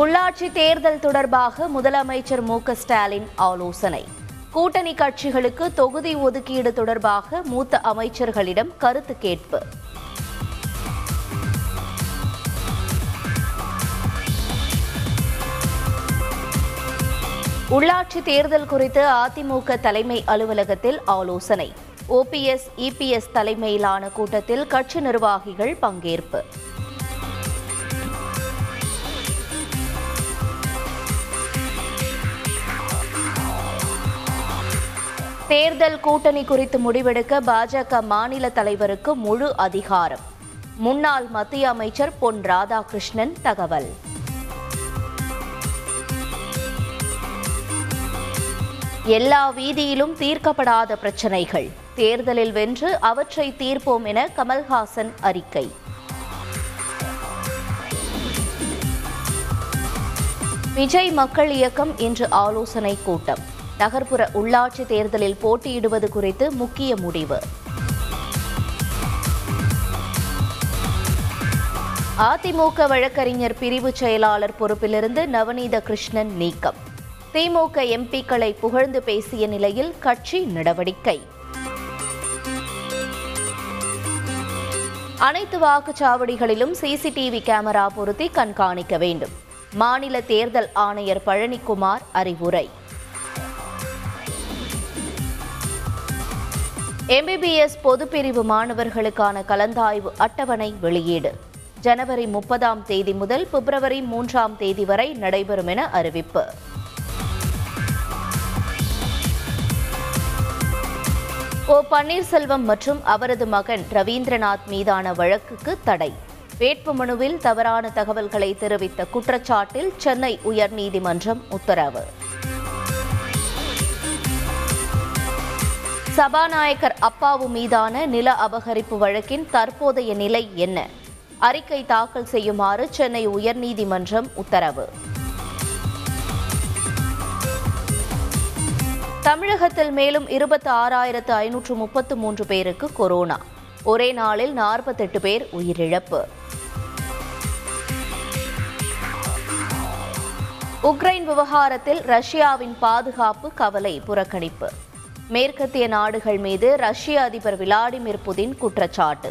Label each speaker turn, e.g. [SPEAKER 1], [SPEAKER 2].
[SPEAKER 1] உள்ளாட்சி தேர்தல் தொடர்பாக முதலமைச்சர் மு ஸ்டாலின் ஆலோசனை. கூட்டணி கட்சிகளுக்கு தொகுதி ஒதுக்கீடு தொடர்பாக மூத்த அமைச்சர்களிடம் கருத்து கேட்பு. உள்ளாட்சி தேர்தல் குறித்து அதிமுக தலைமை அலுவலகத்தில் ஆலோசனை. ஓபிஎஸ் இபிஎஸ் தலைமையிலான கூட்டத்தில் கட்சி நிர்வாகிகள் பங்கேற்பு. தேர்தல் கூட்டணி குறித்து முடிவெடுக்க பாஜக மாநில தலைவருக்கு முழு அதிகாரம். முன்னாள் மத்திய அமைச்சர் பொன் ராதாகிருஷ்ணன் தகவல். எல்லா வீதியிலும் தீர்க்கப்படாத பிரச்சினைகள். தேர்தலில் வென்று அவற்றை தீர்ப்போம் என கமல்ஹாசன் அறிக்கை. விஜய் மக்கள் இயக்கம் இன்று ஆலோசனை கூட்டம். நகர்ப்புற உள்ளாட்சி தேர்தலில் போட்டியிடுவது குறித்து முக்கிய முடிவு. அதிமுக வழக்கறிஞர் பிரிவு செயலாளர் பொறுப்பிலிருந்து நவநீத கிருஷ்ணன் நீக்கம். திமுக எம்பிக்களை புகழ்ந்து பேசிய நிலையில் கட்சி நடவடிக்கை. அனைத்து வாக்குச்சாவடிகளிலும் சிசிடிவி கேமரா பொருத்தி கண்காணிக்க வேண்டும். மாநில தேர்தல் ஆணையர் பழனிக்குமார் அறிவுரை. எம்பிபிஎஸ் பொதுப்பிரிவு மாணவர்களுக்கான கலந்தாய்வு அட்டவணை வெளியீடு. ஜனவரி முப்பதாம் தேதி முதல் பிப்ரவரி மூன்றாம் தேதி வரை நடைபெறும் என அறிவிப்பு. ஓ பன்னீர்செல்வம் மற்றும் அவரது மகன் ரவீந்திரநாத் மீதான வழக்குக்கு தடை. வேட்புமனுவில் தவறான தகவல்களை தெரிவித்த குற்றச்சாட்டில் சென்னை உயர்நீதிமன்றம் உத்தரவு. சபாநாயகர் அப்பாவு மீதான நில அபகரிப்பு வழக்கின் தற்போதைய நிலை என்ன? அறிக்கை தாக்கல் செய்யுமாறு சென்னை உயர்நீதிமன்றம் உத்தரவு. தமிழகத்தில் மேலும் இருபத்தி ஆறாயிரத்து ஐநூற்று முப்பத்து மூன்று பேருக்கு கொரோனா. ஒரே நாளில் நாற்பத்தெட்டு பேர் உயிரிழப்பு. உக்ரைன் விவகாரத்தில் ரஷ்யாவின் பாதுகாப்பு கவலை புறக்கணிப்பு. மேற்கத்திய நாடுகள் மீது ரஷ்ய அதிபர் விளாடிமிர் புதின் குற்றச்சாட்டு.